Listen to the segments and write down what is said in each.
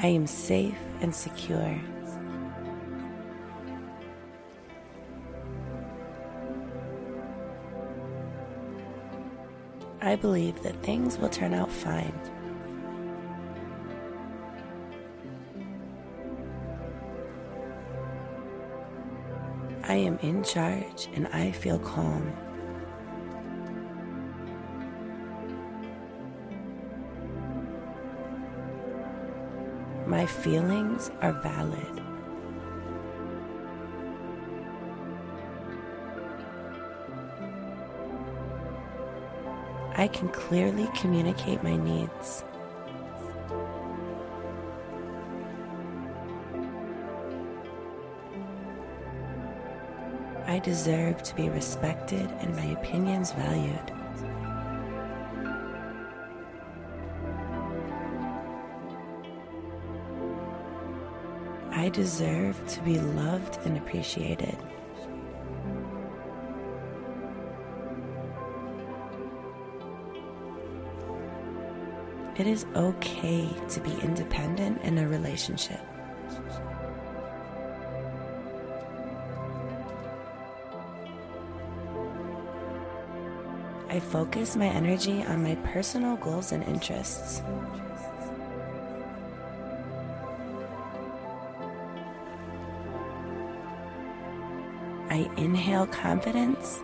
I am safe and secure. I believe that things will turn out fine. I am in charge and I feel calm. My feelings are valid. I can clearly communicate my needs. I deserve to be respected and my opinions valued. I deserve to be loved and appreciated. It is okay to be independent in a relationship. I focus my energy on my personal goals and interests. I inhale confidence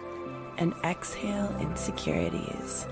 and exhale insecurities.